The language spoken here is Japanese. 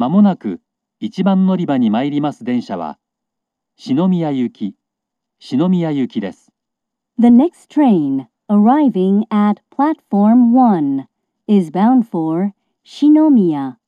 まもなく一番乗り場に参ります電車は、篠宮行き、篠宮行きです。The next train arriving at platform 1 is bound for Shinomiya.